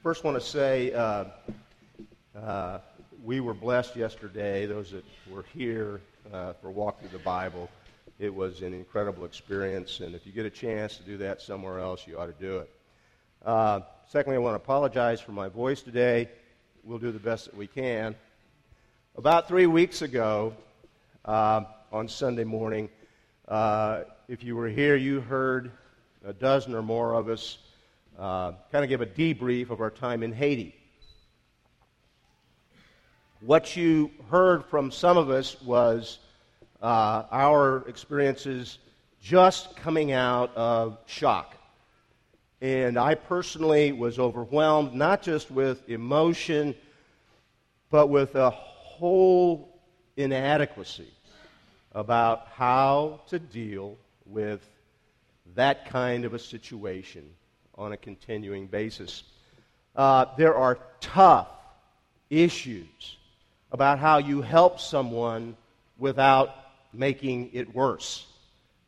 First, want to say uh, uh, we were blessed yesterday. Those that were here uh, for Walk Through the Bible, it was an incredible experience. And if you get a chance to do that somewhere else, you ought to do it. Uh, secondly, I want to apologize for my voice today. We'll do the best that we can. About three weeks ago, uh, on Sunday morning, uh, if you were here, you heard a dozen or more of us uh, kind of give a debrief of our time in Haiti. What you heard from some of us was uh, our experiences just coming out of shock. And I personally was overwhelmed, not just with emotion, but with a whole inadequacy about how to deal with that kind of a situation on a continuing basis. Uh, there are tough issues about how you help someone without making it worse.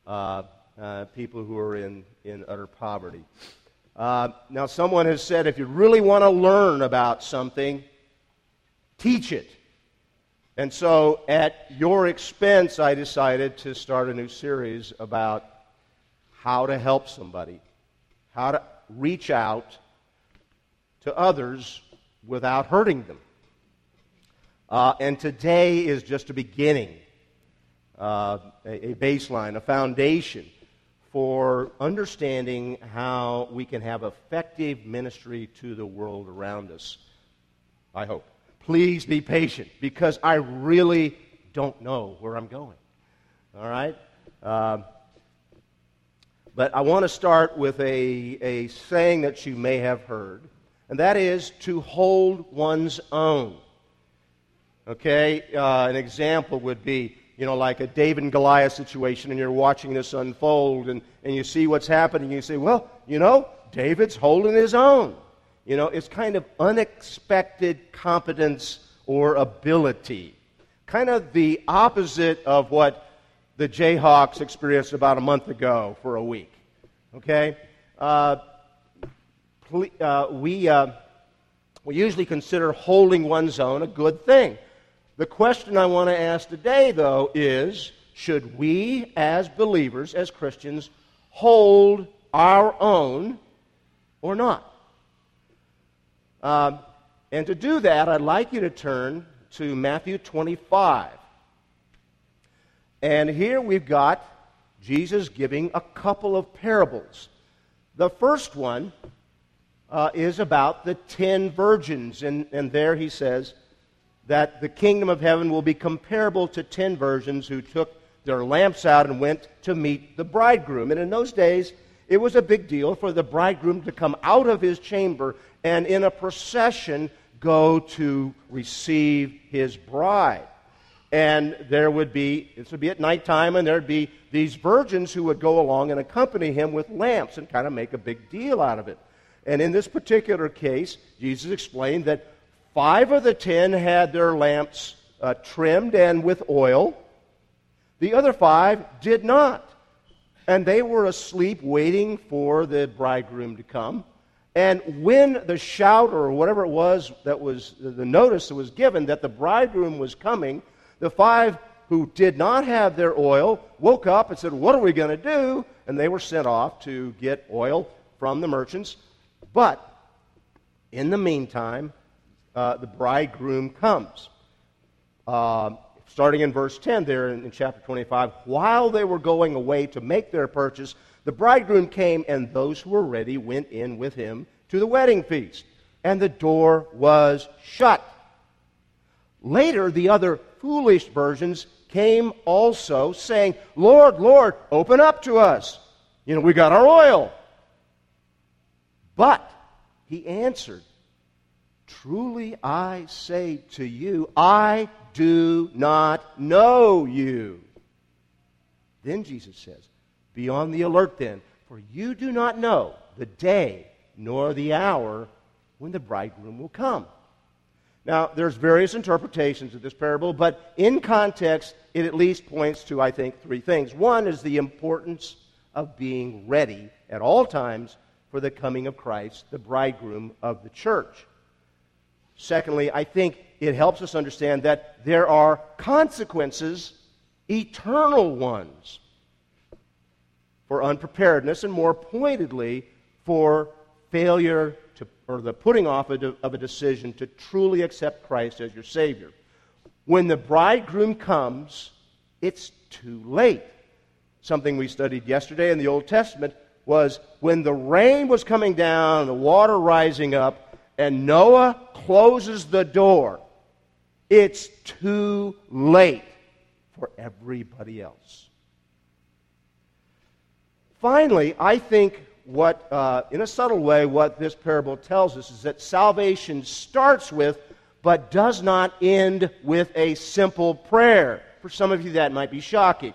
Uh, uh, people who are in, in utter poverty. Uh, now, someone has said if you really want to learn about something, teach it. And so, at your expense, I decided to start a new series about how to help somebody, how to reach out to others without hurting them. Uh, and today is just a beginning, uh, a, a baseline, a foundation for understanding how we can have effective ministry to the world around us. I hope. Please be patient because I really don't know where I'm going. All right? Uh, but I want to start with a, a saying that you may have heard, and that is to hold one's own. Okay? Uh, an example would be, you know, like a David and Goliath situation, and you're watching this unfold, and, and you see what's happening, and you say, well, you know, David's holding his own. You know, it's kind of unexpected competence or ability. Kind of the opposite of what the Jayhawks experienced about a month ago for a week. Okay? Uh, uh, we, uh, we usually consider holding one's own a good thing. The question I want to ask today, though, is should we, as believers, as Christians, hold our own or not? Um, and to do that, I'd like you to turn to Matthew 25. And here we've got Jesus giving a couple of parables. The first one uh, is about the ten virgins, and, and there he says that the kingdom of heaven will be comparable to ten virgins who took their lamps out and went to meet the bridegroom. And in those days, it was a big deal for the bridegroom to come out of his chamber and in a procession go to receive his bride and there would be, this would be at nighttime, and there'd be these virgins who would go along and accompany him with lamps and kind of make a big deal out of it. And in this particular case, Jesus explained that five of the ten had their lamps uh, trimmed and with oil, the other five did not. And they were asleep waiting for the bridegroom to come. And when the shout or whatever it was that was the notice that was given that the bridegroom was coming, the five who did not have their oil woke up and said, What are we going to do? And they were sent off to get oil from the merchants. But in the meantime, uh, the bridegroom comes. Uh, starting in verse 10 there in, in chapter 25, while they were going away to make their purchase, the bridegroom came, and those who were ready went in with him to the wedding feast. And the door was shut. Later, the other foolish versions came also, saying, Lord, Lord, open up to us. You know, we got our oil. But he answered, Truly I say to you, I do not know you. Then Jesus says, Be on the alert then, for you do not know the day nor the hour when the bridegroom will come. Now, there's various interpretations of this parable, but in context, it at least points to, I think, three things. One is the importance of being ready at all times for the coming of Christ, the bridegroom of the church. Secondly, I think it helps us understand that there are consequences, eternal ones, for unpreparedness, and more pointedly, for failure to, or the putting off of a decision to truly accept Christ as your Savior. When the bridegroom comes, it's too late. Something we studied yesterday in the Old Testament was when the rain was coming down, the water rising up, and Noah closes the door, it's too late for everybody else. Finally, I think what, uh, in a subtle way, what this parable tells us is that salvation starts with, but does not end with a simple prayer. For some of you, that might be shocking.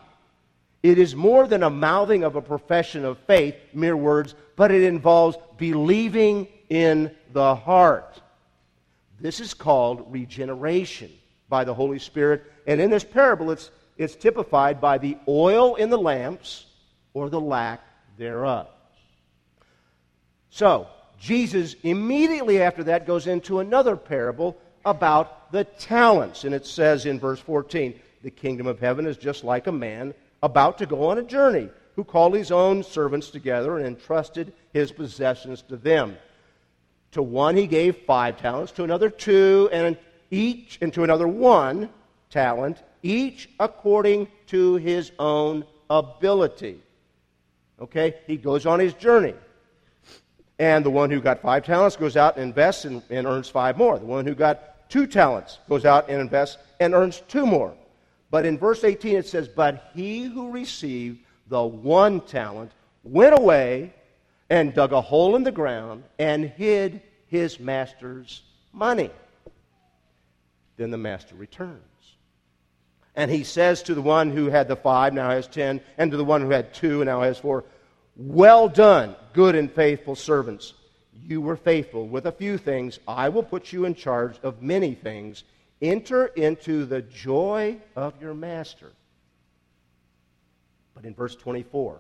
It is more than a mouthing of a profession of faith, mere words, but it involves believing in the heart. This is called regeneration by the Holy Spirit. And in this parable, it's, it's typified by the oil in the lamps or the lack thereof. So, Jesus immediately after that goes into another parable about the talents. And it says in verse 14, the kingdom of heaven is just like a man about to go on a journey, who called his own servants together and entrusted his possessions to them. To one he gave five talents, to another two, and each, and to another one talent, each according to his own ability. Okay? He goes on his journey. And the one who got five talents goes out and invests and, and earns five more. The one who got two talents goes out and invests and earns two more. But in verse 18 it says, But he who received the one talent went away and dug a hole in the ground and hid his master's money. Then the master returns. And he says to the one who had the five, now has ten, and to the one who had two, now has four, Well done, good and faithful servants. You were faithful with a few things. I will put you in charge of many things. Enter into the joy of your master. But in verse 24,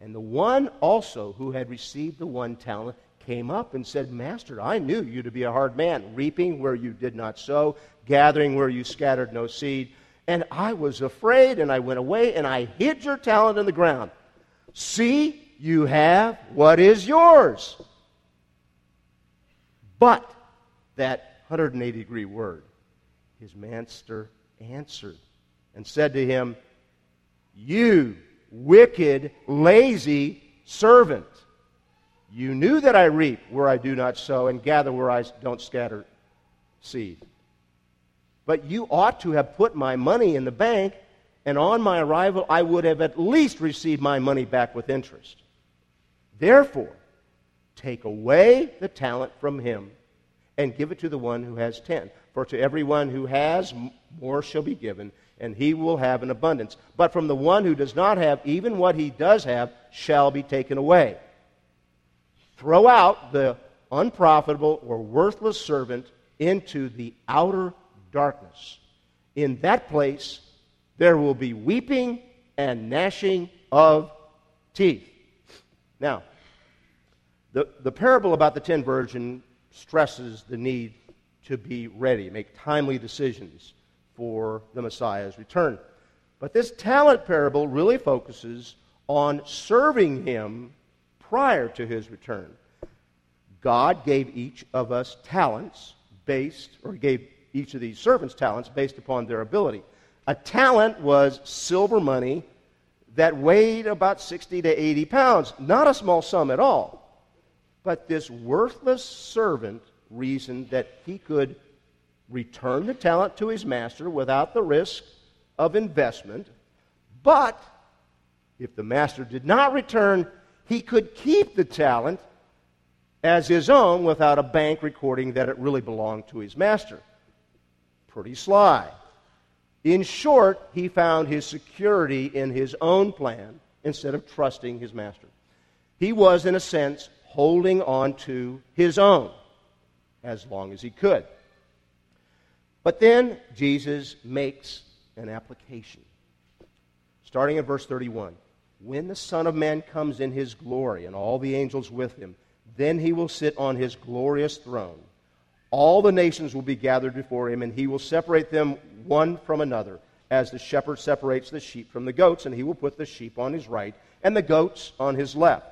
and the one also who had received the one talent came up and said, Master, I knew you to be a hard man, reaping where you did not sow, gathering where you scattered no seed. And I was afraid, and I went away, and I hid your talent in the ground. See, you have what is yours. But that 180 degree word. His master answered and said to him, You wicked, lazy servant. You knew that I reap where I do not sow and gather where I don't scatter seed. But you ought to have put my money in the bank, and on my arrival I would have at least received my money back with interest. Therefore, take away the talent from him and give it to the one who has ten. For to everyone who has, more shall be given, and he will have an abundance. But from the one who does not have, even what he does have shall be taken away. Throw out the unprofitable or worthless servant into the outer darkness. In that place, there will be weeping and gnashing of teeth. Now, the, the parable about the ten virgins stresses the need to be ready, make timely decisions for the Messiah's return. But this talent parable really focuses on serving him prior to his return. God gave each of us talents based, or gave each of these servants talents based upon their ability. A talent was silver money that weighed about 60 to 80 pounds, not a small sum at all. But this worthless servant reasoned that he could return the talent to his master without the risk of investment. But if the master did not return, he could keep the talent as his own without a bank recording that it really belonged to his master. Pretty sly. In short, he found his security in his own plan instead of trusting his master. He was, in a sense, holding on to his own as long as he could. But then Jesus makes an application. Starting in verse 31 when the Son of Man comes in his glory and all the angels with him, then he will sit on his glorious throne. All the nations will be gathered before him, and he will separate them one from another, as the shepherd separates the sheep from the goats, and he will put the sheep on his right and the goats on his left.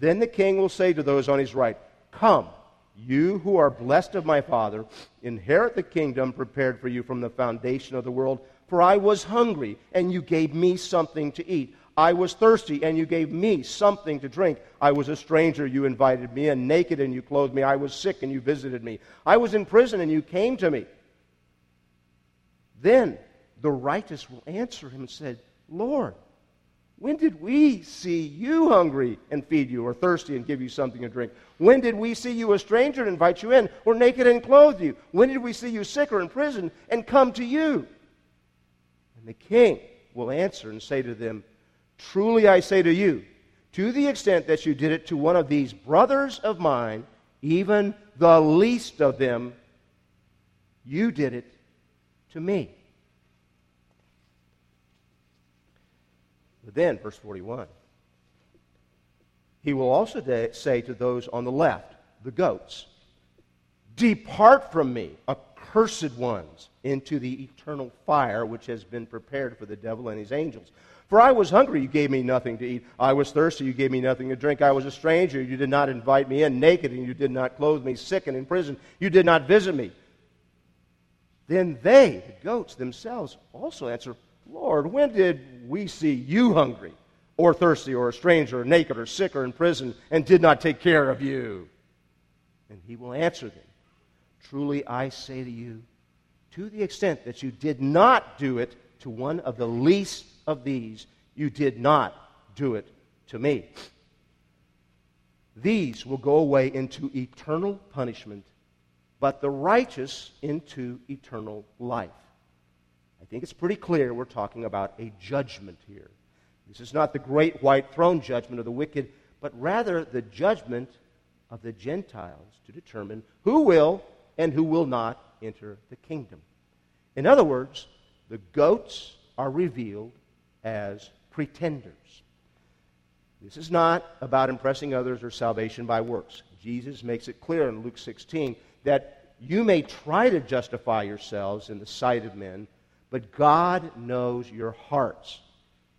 Then the king will say to those on his right, Come, you who are blessed of my Father, inherit the kingdom prepared for you from the foundation of the world. For I was hungry, and you gave me something to eat. I was thirsty, and you gave me something to drink. I was a stranger, you invited me, and naked, and you clothed me. I was sick, and you visited me. I was in prison, and you came to me. Then the righteous will answer him and say, Lord, when did we see you hungry and feed you, or thirsty and give you something to drink? When did we see you a stranger and invite you in, or naked and clothe you? When did we see you sick or in prison and come to you? And the king will answer and say to them, Truly I say to you, to the extent that you did it to one of these brothers of mine, even the least of them, you did it to me. But then, verse 41, he will also say to those on the left, the goats, Depart from me, accursed ones into the eternal fire which has been prepared for the devil and his angels. For I was hungry, you gave me nothing to eat. I was thirsty, you gave me nothing to drink. I was a stranger, you did not invite me in. Naked, and you did not clothe me. Sick and in prison, you did not visit me. Then they, the goats themselves, also answer, Lord, when did we see you hungry, or thirsty, or a stranger, or naked, or sick, or in prison, and did not take care of you? And he will answer them Truly I say to you, to the extent that you did not do it to one of the least of these, you did not do it to me. These will go away into eternal punishment, but the righteous into eternal life. I think it's pretty clear we're talking about a judgment here. This is not the great white throne judgment of the wicked, but rather the judgment of the Gentiles to determine who will and who will not enter the kingdom. In other words, the goats are revealed as pretenders. This is not about impressing others or salvation by works. Jesus makes it clear in Luke 16 that you may try to justify yourselves in the sight of men, but God knows your hearts.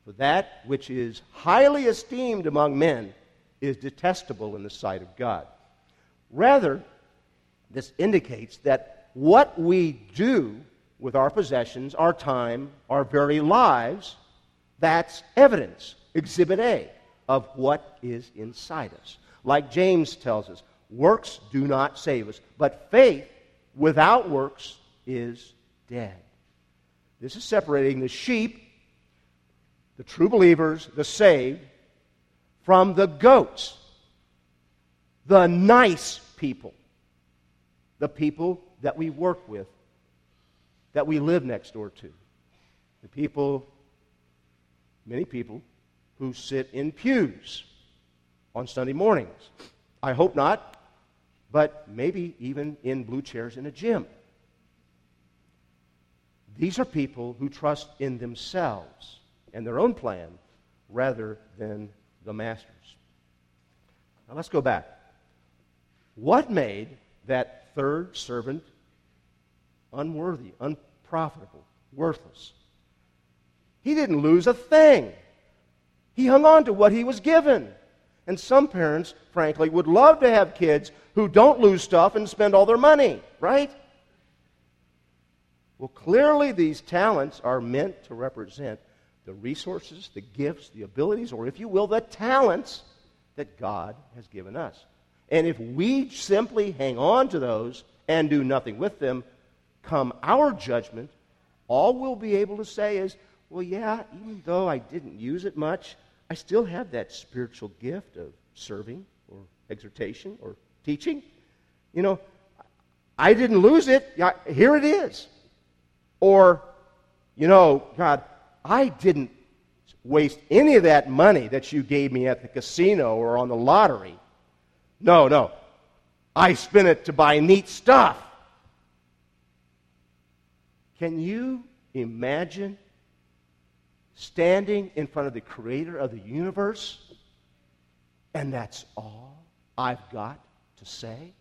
For that which is highly esteemed among men is detestable in the sight of God. Rather, this indicates that what we do with our possessions, our time, our very lives, that's evidence, exhibit A, of what is inside us. Like James tells us, works do not save us, but faith without works is dead. This is separating the sheep, the true believers, the saved, from the goats, the nice people the people that we work with, that we live next door to, the people, many people, who sit in pews on Sunday mornings. I hope not, but maybe even in blue chairs in a gym. These are people who trust in themselves and their own plan rather than the Master's. Now let's go back. What made that third servant unworthy, unprofitable, worthless. He didn't lose a thing. He hung on to what he was given. And some parents, frankly, would love to have kids who don't lose stuff and spend all their money, right? Well, clearly, these talents are meant to represent the resources, the gifts, the abilities, or if you will, the talents that God has given us. And if we simply hang on to those and do nothing with them, come our judgment, all we'll be able to say is, well, yeah, even though I didn't use it much, I still have that spiritual gift of serving or exhortation or teaching. You know, I didn't lose it. Here it is. Or, you know, God, I didn't waste any of that money that you gave me at the casino or on the lottery. No, no. I spent it to buy neat stuff. Can you imagine standing in front of the creator of the universe, and that's all I've got to say?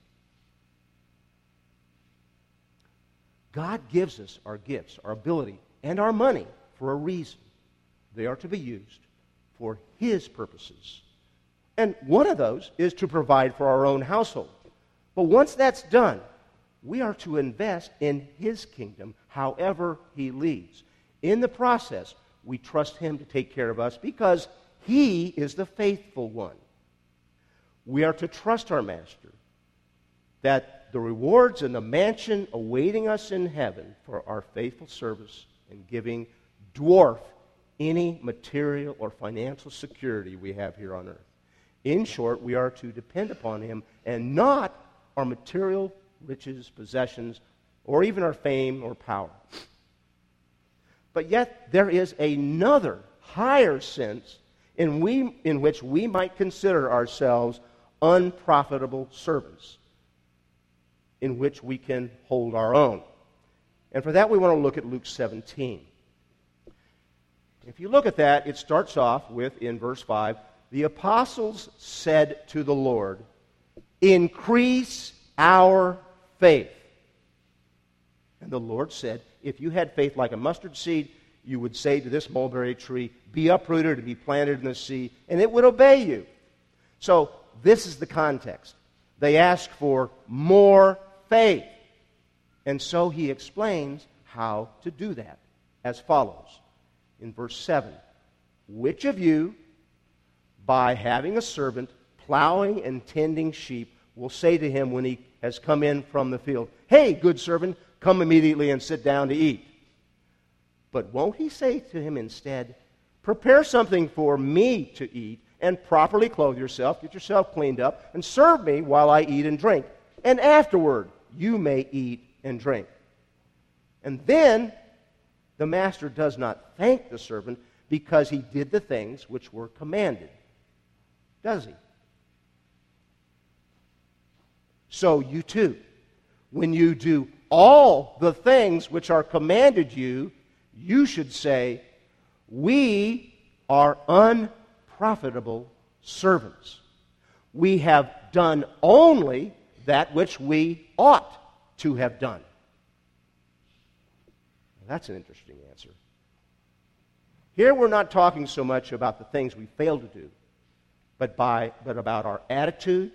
God gives us our gifts, our ability, and our money for a reason. They are to be used for His purposes. And one of those is to provide for our own household. But once that's done, we are to invest in His kingdom however He leads. In the process, we trust Him to take care of us because He is the faithful one. We are to trust our Master that the rewards and the mansion awaiting us in heaven for our faithful service and giving dwarf any material or financial security we have here on earth. In short, we are to depend upon Him and not our material riches, possessions, or even our fame or power. But yet, there is another higher sense in, we, in which we might consider ourselves unprofitable servants, in which we can hold our own. And for that, we want to look at Luke 17. If you look at that, it starts off with, in verse 5, the apostles said to the Lord, Increase our faith. And the Lord said, If you had faith like a mustard seed, you would say to this mulberry tree, Be uprooted and be planted in the sea, and it would obey you. So, this is the context. They ask for more faith. And so he explains how to do that as follows in verse 7 Which of you, by having a servant plowing and tending sheep, will say to him when he has come in from the field, Hey, good servant, come immediately and sit down to eat. But won't he say to him instead, Prepare something for me to eat, and properly clothe yourself, get yourself cleaned up, and serve me while I eat and drink. And afterward, you may eat and drink. And then the master does not thank the servant because he did the things which were commanded. Does he? So you too, when you do all the things which are commanded you, you should say, We are unprofitable servants. We have done only that which we ought to have done. That's an interesting answer. Here we're not talking so much about the things we fail to do, but, by, but about our attitude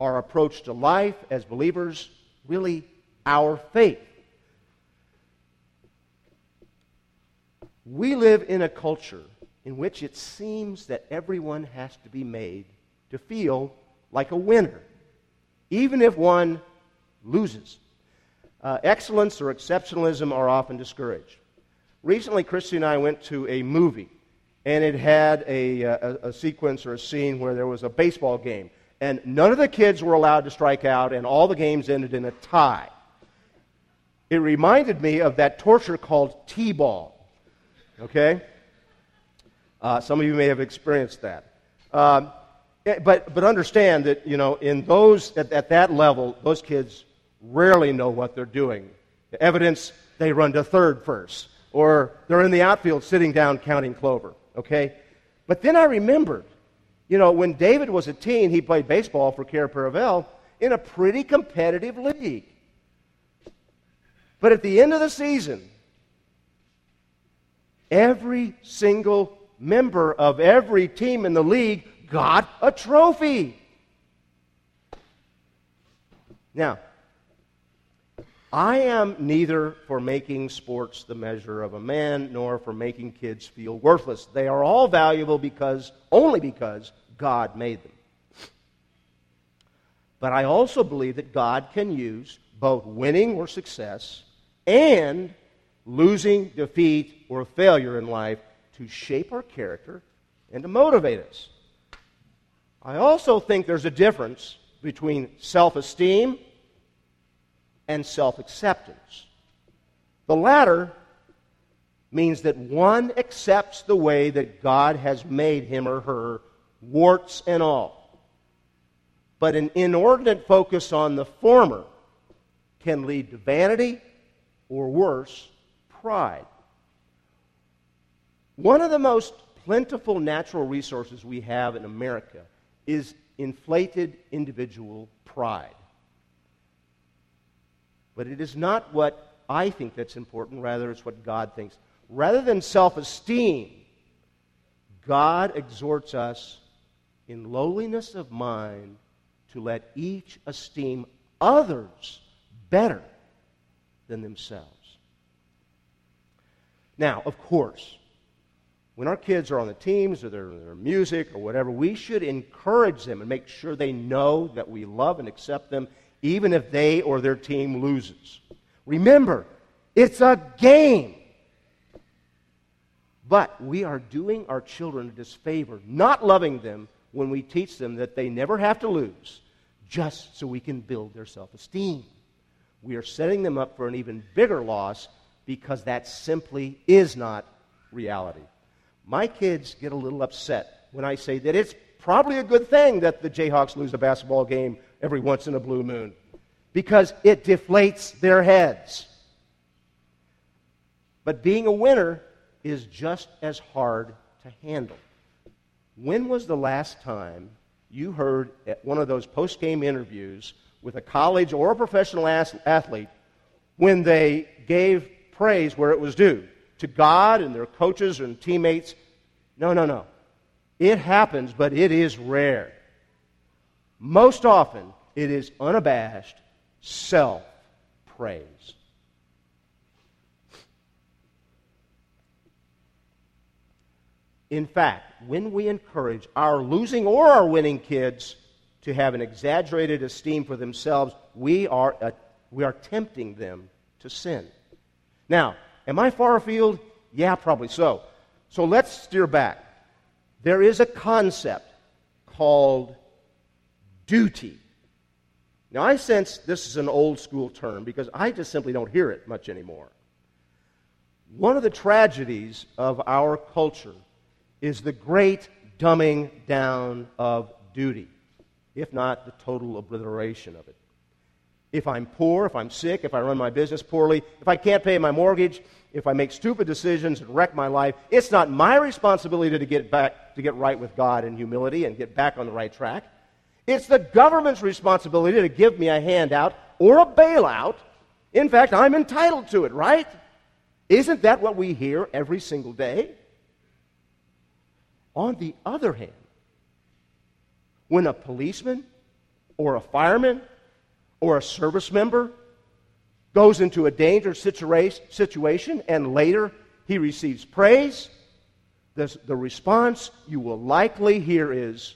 our approach to life as believers, really our faith. We live in a culture in which it seems that everyone has to be made to feel like a winner, even if one loses. Uh, excellence or exceptionalism are often discouraged. Recently, Christy and I went to a movie, and it had a, uh, a, a sequence or a scene where there was a baseball game and none of the kids were allowed to strike out, and all the games ended in a tie. It reminded me of that torture called T ball. Okay? Uh, some of you may have experienced that. Um, eh, but, but understand that, you know, in those, at, at that level, those kids rarely know what they're doing. The evidence, they run to third first, or they're in the outfield sitting down counting clover. Okay? But then I remembered you know, when David was a teen, he played baseball for Cair Paravel in a pretty competitive league. But at the end of the season, every single member of every team in the league got a trophy. Now, I am neither for making sports the measure of a man nor for making kids feel worthless. They are all valuable because, only because, God made them. But I also believe that God can use both winning or success and losing, defeat, or failure in life to shape our character and to motivate us. I also think there's a difference between self esteem and self acceptance. The latter means that one accepts the way that God has made him or her, warts and all. But an inordinate focus on the former can lead to vanity or worse, pride. One of the most plentiful natural resources we have in America is inflated individual pride. But it is not what I think that's important, rather, it's what God thinks. Rather than self esteem, God exhorts us in lowliness of mind to let each esteem others better than themselves. Now, of course, when our kids are on the teams or their, their music or whatever, we should encourage them and make sure they know that we love and accept them even if they or their team loses. Remember, it's a game. But we are doing our children a disfavor, not loving them when we teach them that they never have to lose just so we can build their self esteem. We are setting them up for an even bigger loss because that simply is not reality. My kids get a little upset when I say that it's probably a good thing that the Jayhawks lose a basketball game every once in a blue moon because it deflates their heads. But being a winner is just as hard to handle. When was the last time you heard at one of those post game interviews with a college or a professional athlete when they gave praise where it was due to God and their coaches and teammates? No, no, no. It happens, but it is rare. Most often, it is unabashed self praise. In fact, when we encourage our losing or our winning kids to have an exaggerated esteem for themselves, we are, uh, we are tempting them to sin. Now, am I far afield? Yeah, probably so. So let's steer back. There is a concept called duty. Now, I sense this is an old school term because I just simply don't hear it much anymore. One of the tragedies of our culture is the great dumbing down of duty, if not the total obliteration of it. If I'm poor, if I'm sick, if I run my business poorly, if I can't pay my mortgage, if I make stupid decisions and wreck my life, it's not my responsibility to get back to get right with God in humility and get back on the right track. It's the government's responsibility to give me a handout or a bailout. In fact, I'm entitled to it, right? Isn't that what we hear every single day? On the other hand, when a policeman or a fireman or a service member goes into a dangerous situation and later he receives praise, the, response you will likely hear is,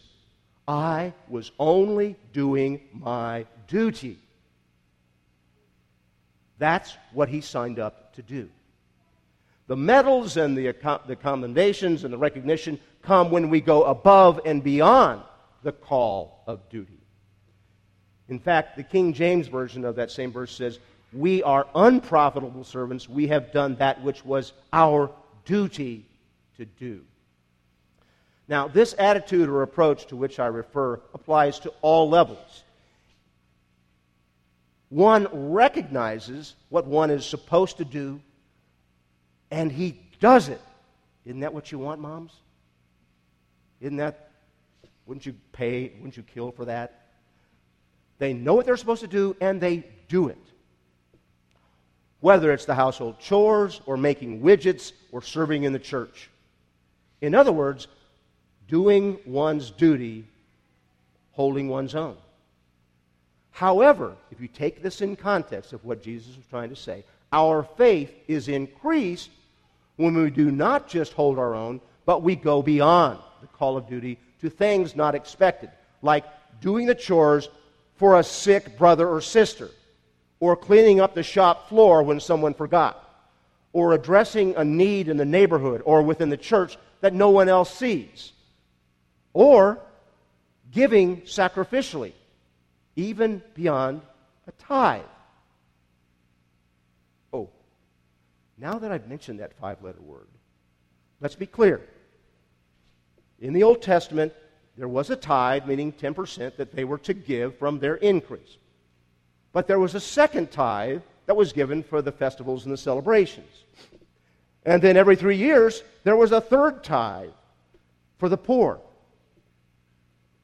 I was only doing my duty. That's what he signed up to do. The medals and the, the commendations and the recognition come when we go above and beyond the call of duty. In fact, the King James Version of that same verse says, We are unprofitable servants. We have done that which was our duty to do. Now, this attitude or approach to which I refer applies to all levels. One recognizes what one is supposed to do, and he does it. Isn't that what you want, moms? Isn't that, wouldn't you pay, wouldn't you kill for that? They know what they're supposed to do, and they do it. Whether it's the household chores, or making widgets, or serving in the church. In other words, doing one's duty, holding one's own. However, if you take this in context of what Jesus was trying to say, our faith is increased when we do not just hold our own, but we go beyond the call of duty to things not expected, like doing the chores for a sick brother or sister, or cleaning up the shop floor when someone forgot, or addressing a need in the neighborhood or within the church that no one else sees, or giving sacrificially, even beyond a tithe. Oh, now that I've mentioned that five letter word, let's be clear. In the Old Testament, there was a tithe, meaning 10%, that they were to give from their increase. But there was a second tithe that was given for the festivals and the celebrations. And then every three years, there was a third tithe for the poor.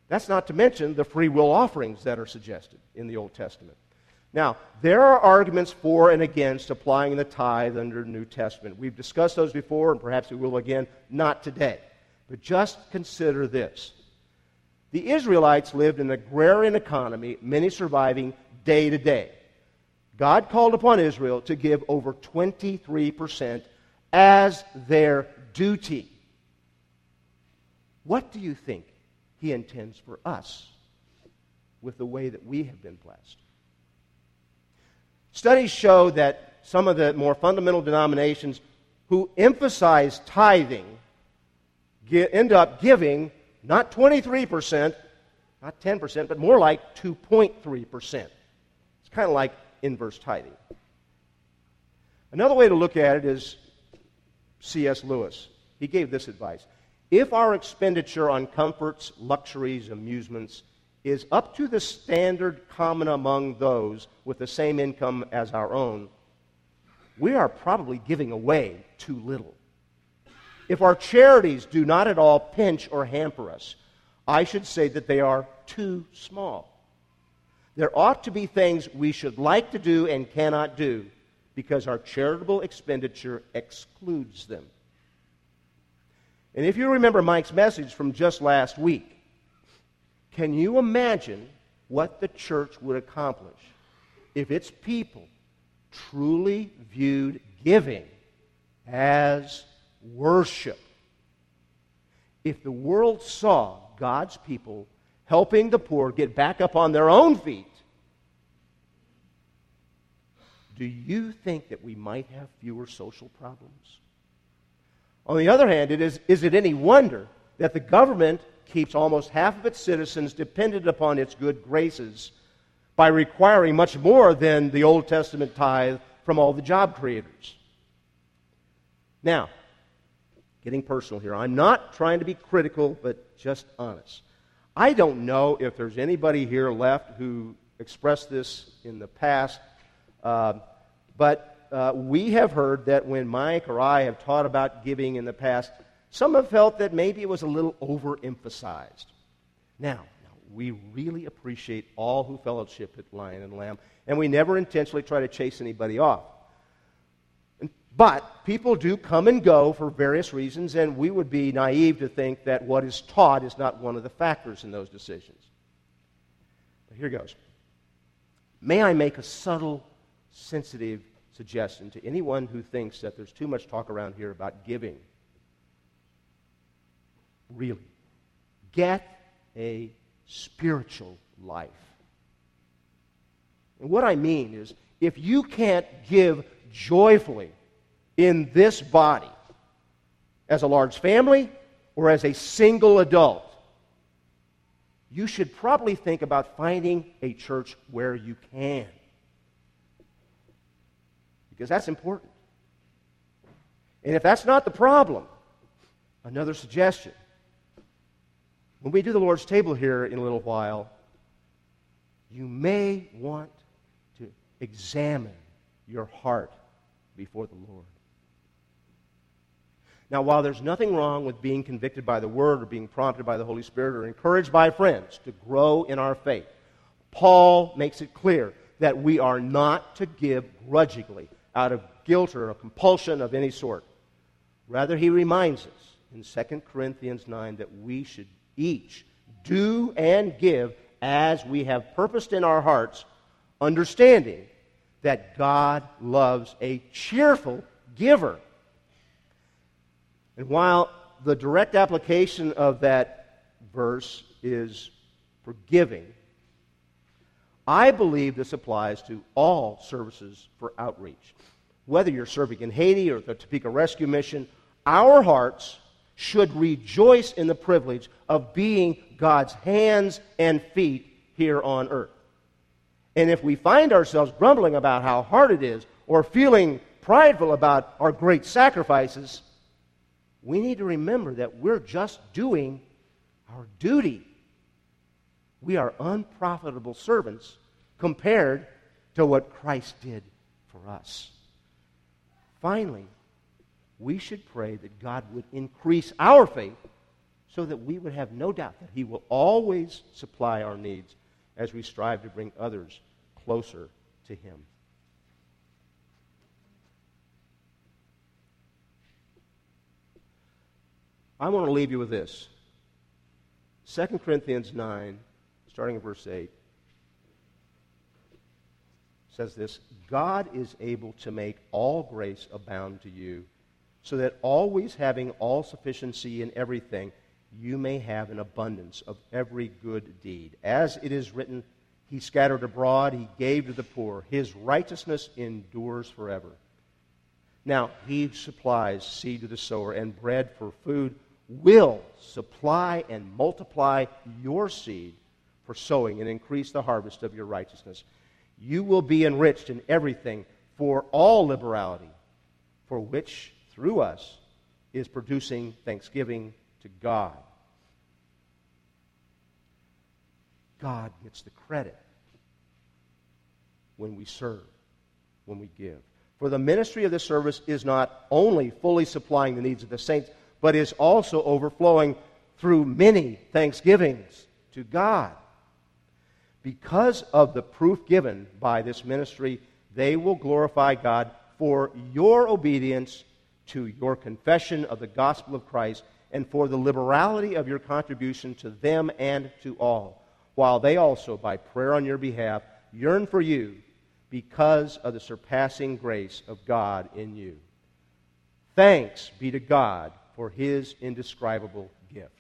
That's not to mention the free will offerings that are suggested in the Old Testament. Now, there are arguments for and against applying the tithe under the New Testament. We've discussed those before, and perhaps we will again, not today. But just consider this. The Israelites lived in an agrarian economy, many surviving day to day. God called upon Israel to give over 23% as their duty. What do you think he intends for us with the way that we have been blessed? Studies show that some of the more fundamental denominations who emphasize tithing end up giving not 23%, not 10%, but more like 2.3%. It's kind of like inverse tithing. Another way to look at it is C.S. Lewis. He gave this advice If our expenditure on comforts, luxuries, amusements is up to the standard common among those with the same income as our own, we are probably giving away too little. If our charities do not at all pinch or hamper us, I should say that they are too small. There ought to be things we should like to do and cannot do because our charitable expenditure excludes them. And if you remember Mike's message from just last week, can you imagine what the church would accomplish if its people truly viewed giving as worship? If the world saw God's people helping the poor get back up on their own feet, do you think that we might have fewer social problems? On the other hand, it is, is it any wonder that the government keeps almost half of its citizens dependent upon its good graces by requiring much more than the Old Testament tithe from all the job creators? Now, getting personal here, I'm not trying to be critical, but just honest. I don't know if there's anybody here left who expressed this in the past, uh, but uh, we have heard that when Mike or I have taught about giving in the past, some have felt that maybe it was a little overemphasized. Now, we really appreciate all who fellowship at Lion and Lamb, and we never intentionally try to chase anybody off. But people do come and go for various reasons, and we would be naive to think that what is taught is not one of the factors in those decisions. But here goes. May I make a subtle, sensitive suggestion to anyone who thinks that there's too much talk around here about giving? Really, get a spiritual life. And what I mean is, if you can't give joyfully, in this body as a large family or as a single adult, you should probably think about finding a church where you can. Because that's important. And if that's not the problem, another suggestion. When we do the Lord's table here in a little while, you may want to examine your heart before the Lord. Now, while there's nothing wrong with being convicted by the Word or being prompted by the Holy Spirit or encouraged by friends to grow in our faith, Paul makes it clear that we are not to give grudgingly out of guilt or a compulsion of any sort. Rather, he reminds us in 2 Corinthians 9 that we should each do and give as we have purposed in our hearts, understanding that God loves a cheerful giver. And while the direct application of that verse is forgiving, I believe this applies to all services for outreach. Whether you're serving in Haiti or the Topeka Rescue Mission, our hearts should rejoice in the privilege of being God's hands and feet here on earth. And if we find ourselves grumbling about how hard it is or feeling prideful about our great sacrifices, we need to remember that we're just doing our duty. We are unprofitable servants compared to what Christ did for us. Finally, we should pray that God would increase our faith so that we would have no doubt that He will always supply our needs as we strive to bring others closer to Him. I want to leave you with this 2 Corinthians 9, starting in verse 8 says this God is able to make all grace abound to you, so that always having all sufficiency in everything, you may have an abundance of every good deed. As it is written, He scattered abroad, He gave to the poor. His righteousness endures forever. Now, He supplies seed to the sower and bread for food, will supply and multiply your seed for sowing and increase the harvest of your righteousness you will be enriched in everything for all liberality, for which, through us, is producing thanksgiving to God. God gets the credit when we serve, when we give. For the ministry of the service is not only fully supplying the needs of the saints, but is also overflowing through many thanksgivings to God. Because of the proof given by this ministry, they will glorify God for your obedience to your confession of the gospel of Christ and for the liberality of your contribution to them and to all, while they also, by prayer on your behalf, yearn for you because of the surpassing grace of God in you. Thanks be to God for his indescribable gift.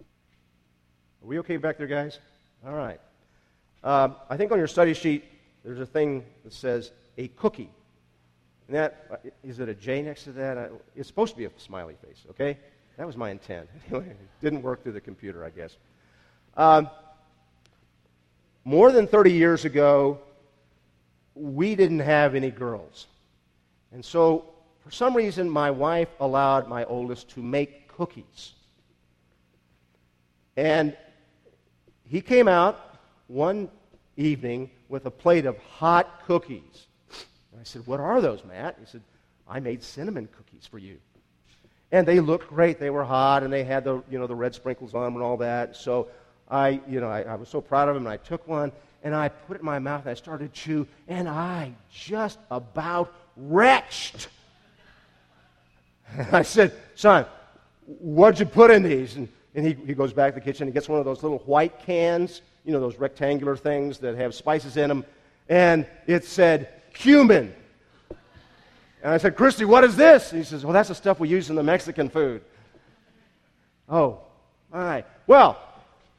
Are we okay back there, guys? All right. Uh, I think on your study sheet, there's a thing that says a cookie. And that, uh, it a J next to that? It's supposed to be a smiley face, okay? That was my intent. Anyway, it didn't work through the computer, I guess. Um, more than 30 years ago, we didn't have any girls. And so, for some reason, my wife allowed my oldest to make cookies. And he came out one evening with a plate of hot cookies. And I said, What are those, Matt? He said, I made cinnamon cookies for you. And they looked great. They were hot and they had the, you know, the red sprinkles on them and all that. So I, you know, I, I was so proud of them and I took one and I put it in my mouth and I started to chew and I just about retched. I said, son, what'd you put in these? And, and he, he goes back to the kitchen and gets one of those little white cans you know, those rectangular things that have spices in them. And it said, cumin. And I said, Christy, what is this? And he says, well, that's the stuff we use in the Mexican food. Oh, all right. Well,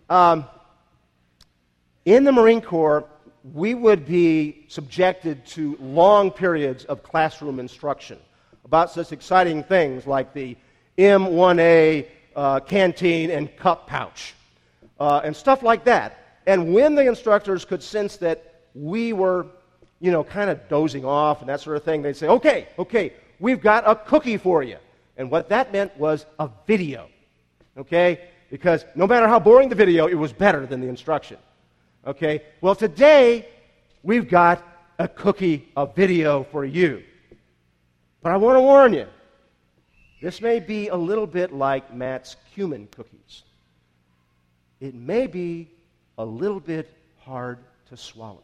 um, in the Marine Corps, we would be subjected to long periods of classroom instruction about such exciting things like the M1A uh, canteen and cup pouch uh, and stuff like that. And when the instructors could sense that we were, you know, kind of dozing off and that sort of thing, they'd say, okay, okay, we've got a cookie for you. And what that meant was a video. Okay? Because no matter how boring the video, it was better than the instruction. Okay? Well, today, we've got a cookie, a video for you. But I want to warn you this may be a little bit like Matt's cumin cookies. It may be a little bit hard to swallow.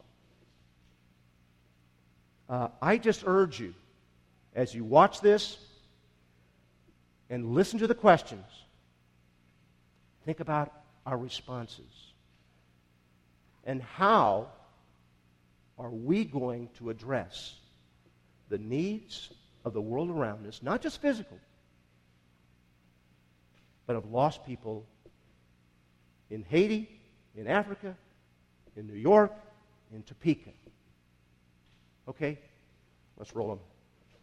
Uh, I just urge you, as you watch this and listen to the questions, think about our responses. And how are we going to address the needs of the world around us, not just physical, but of lost people in Haiti, in Africa, in New York, in Topeka. Okay, let's roll them.